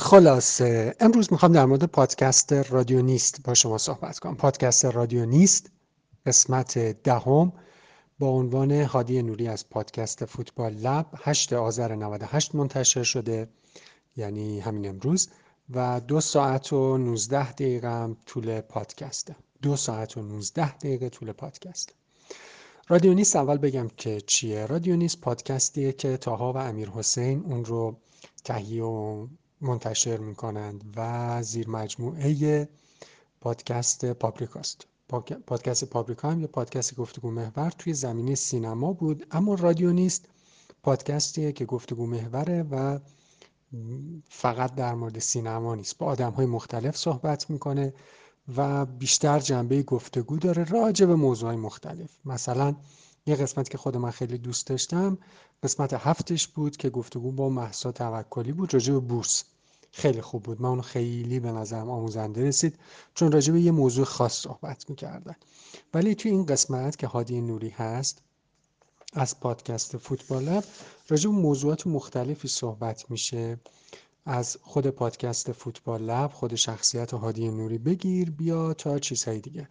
خلاصه. امروز می‌خوام در مورد پادکست رادیو نیست با شما صحبت کنم. پادکست رادیو نیست قسمت دهم با عنوان هادی نوری از پادکست فوتبال لب. 8 آذر 98 منتشر شده یعنی همین امروز. و دو ساعت و 19 دقیقه طول پادکسته دو ساعت و 19 دقیقه طول پادکست. رادیو نیست اول بگم که چیه. رادیو نیست پادکستیه که تاها و امیر حسین اون رو تهیه و منتشر می‌کنند و زیر مجموعه پادکست پاپریکاست. پادکست پاپریکا هم یه پادکست گفتگو محور توی زمینه سینما بود اما رادیو نیست. پادکستیه که گفتگو محوره و فقط در مورد سینما نیست. با آدم های مختلف صحبت می‌کنه و بیشتر جنبه گفتگو داره راجع به موضوع مختلف. مثلا یه قسمت که خود من خیلی دوست داشتم قسمت هفتش بود که گفتگو با محسا توکلی بود راجع به بورس. خیلی خوب بود. من اونو خیلی به نظرم آموزنده رسید چون راجع به یه موضوع خاص صحبت می‌کردن. ولی توی این قسمت که هادی نوری هست از پادکست فوتبال لب راجع به موضوعات مختلفی صحبت میشه. از خود پادکست فوتبال لب خود شخصیت هادی نوری بگیر بیا تا چیزهای دیگه.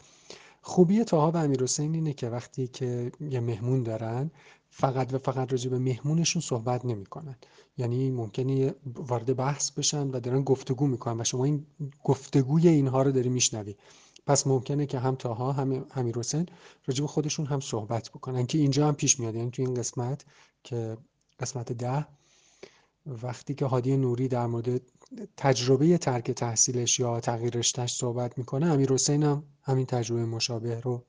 خوبی تاها و امیر اینه که وقتی که یه مهمون دارن فقط و فقط راجع به مهمونشون صحبت نمی‌کنن. یعنی ممکنه وارد بحث بشن و دارن گفتگو می‌کنن و شما این گفتگوی اینها رو داری میشنوی. پس ممکنه که هم تاها هم امیر حسین راجع به خودشون هم صحبت بکنن که اینجا هم پیش میاد. یعنی تو این قسمت که قسمت ده وقتی که هادی نوری در مورد تجربه ترک تحصیلش یا تغییر رشتهش صحبت می‌کنه امیر حسین هم همین تجربه مشابه رو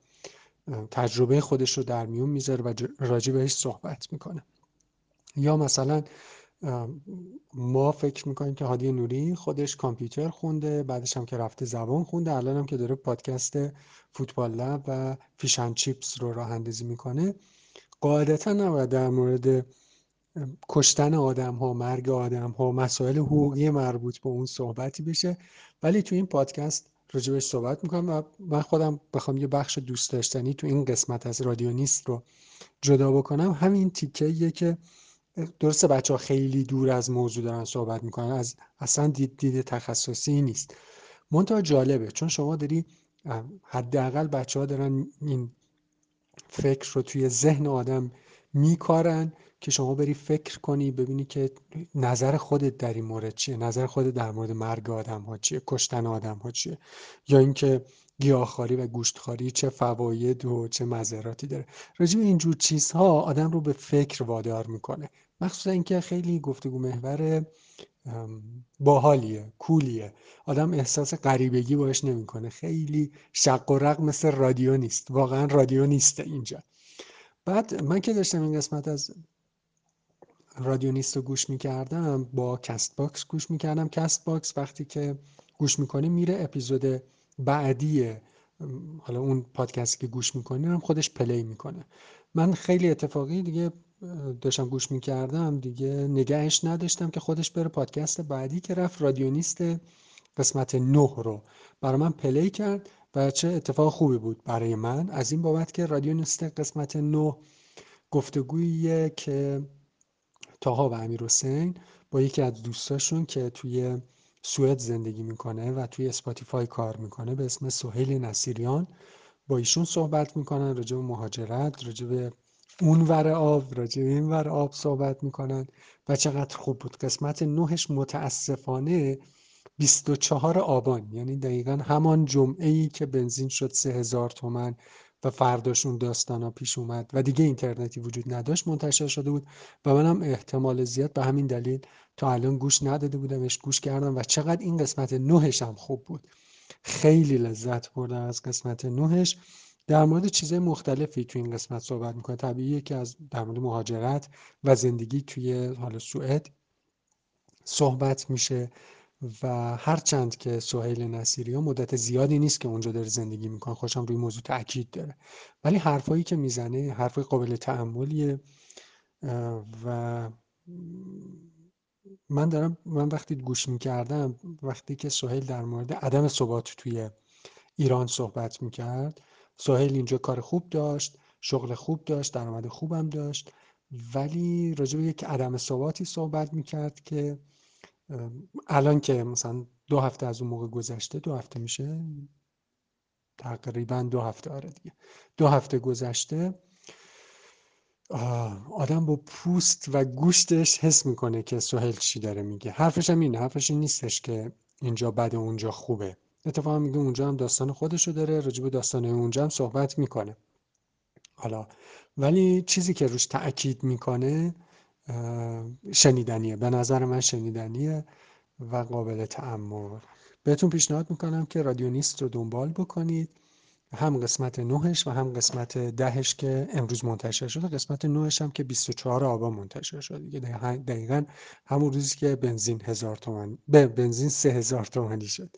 تجربه خودش رو در میون می‌ذاره و راجع بهش صحبت می‌کنه. یا مثلا ما فکر می‌کنیم که هادی نوری خودش کامپیوتر خونده بعدش هم که رفته زبان خونده الان هم که داره پادکست فوتبال لب و فیشن چیپس رو راه اندازی می‌کنه. قاعدتا نباید در مورد کشتن آدم ها مرگ آدم ها مسائل حقوقی مربوط به اون صحبتی بشه. ولی تو این پادکست راجبش صحبت می‌کنم و من خودم بخوام یه بخش دوست داشتنی تو این قسمت از رادیو نیست رو جدا بکنم. همین تیکه که درسته بچه ها خیلی دور از موضوع دارن صحبت می‌کنن از اصلا دید, دید تخصصی نیست. منتها جالبه چون شما داری حداقل بچه ها دارن این فکر رو توی ذهن آدم میکارن که شما بری فکر کنی ببینی که نظر خودت در این مورد چیه نظر خودت در مورد مرگ آدم ها چیه کشتن آدم ها چیه یا اینکه گیاهخواری و گوشتخواری چه فواید و چه مضراتی داره. راجع به اینجور چیزها آدم رو به فکر وادار می‌کنه. مخصوصا اینکه خیلی گفتگو محور باحالیه cool یه. آدم احساس غریبگی باش نمی‌کنه. خیلی شق و رق مثل رادیو نیست. واقعا رادیو نیست اینجا. بعد من که داشتم این قسمت از رادیو نیست رو گوش می‌کردم با Castbox گوش می‌کردم. Castbox وقتی که گوش می‌کنی میره اپیزود بعدی حالا اون پادکستی که گوش می‌کنی هم خودش play می‌کنه. من خیلی اتفاقی دیگه داشتم گوش می‌کردم دیگه نگهش نداشتم که خودش بره پادکست بعدی که رفت رادیونیست قسمت نه رو. برای من play کرد. و چه اتفاق خوبی بود برای من؟ از این بابت که رادیونیست قسمت نه گفتگوییه که طاها و امیر حسین با یکی از دوستاشون که توی سوئد زندگی می‌کنه و توی Spotify کار می‌کنه به اسم سهیل نصیریان با ایشون صحبت می‌کنن راجع به مهاجرت راجع به اون ور آب راجع به این ور آب صحبت می‌کنن و چقدر خوب بود. قسمت نهش متاسفانه 24 آبان یعنی دقیقا همان جمعه ای که بنزین شد 3000 تومن و فرداشون داستانا پیش اومد و دیگه اینترنتی وجود نداشت منتشر شده بود و منم احتمال زیاد به همین دلیل تا الان گوش نداده بودمش گوش کردم و چقدر این قسمت نهش هم خوب بود. خیلی لذت بردم از قسمت نهش در مورد چیزهای مختلفی تو این قسمت صحبت می‌کنه طبیعیه که از در مورد مهاجرت و زندگی توی حال سوئد صحبت میشه. و هرچند که سهیل نصیری ها مدت زیادی نیست که اونجا داره زندگی می‌کنه خوشم روی موضوع تاکید داره. ولی حرفایی که می‌زنه حرفای قابل تعملیه و من دارم من وقتی گوش می‌کردم وقتی که سهیل در مورد عدم ثبات توی ایران صحبت می‌کرد سهیل اینجا کار خوب داشت شغل خوب داشت درآمد خوبم داشت ولی راجع به یک عدم ثباتی صحبت می‌کرد که الان که مثلا دو هفته از اون موقع گذشته دو هفته میشه؟ تقریبا دو هفته آره دیگه. دو هفته گذشته آدم با پوست و گوشتش حس می‌کنه که سهل چی داره میگه. حرفش هم اینه حرفش این نیستش که اینجا بده اونجا خوبه. اتفاقا میگه اونجا هم داستان خودشو داره راجب داستان اونجا هم صحبت می‌کنه. حالا ولی چیزی که روش تاکید می‌کنه شنیدنیه. به نظر من شنیدنیه و قابل تعمل. بهتون پیشنهاد می‌کنم که رادیونیست رو دنبال بکنید. هم قسمت نهش و هم قسمت دهش که امروز منتشر شده. قسمت نهش هم که 24 آبان منتشر دیگه دقیقا همون روزی که بنزین هزار تومن به بنزین سه هزار تومنی شد.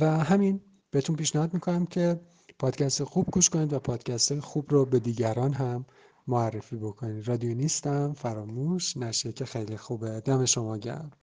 و همین بهتون پیشنهاد می‌کنم که پادکست خوب گوش کنید و پادکست خوب رو به دیگران هم معرفی بکنید رادیو نیستم فراموش نشه که خیلی خوبه. دم شما گرم.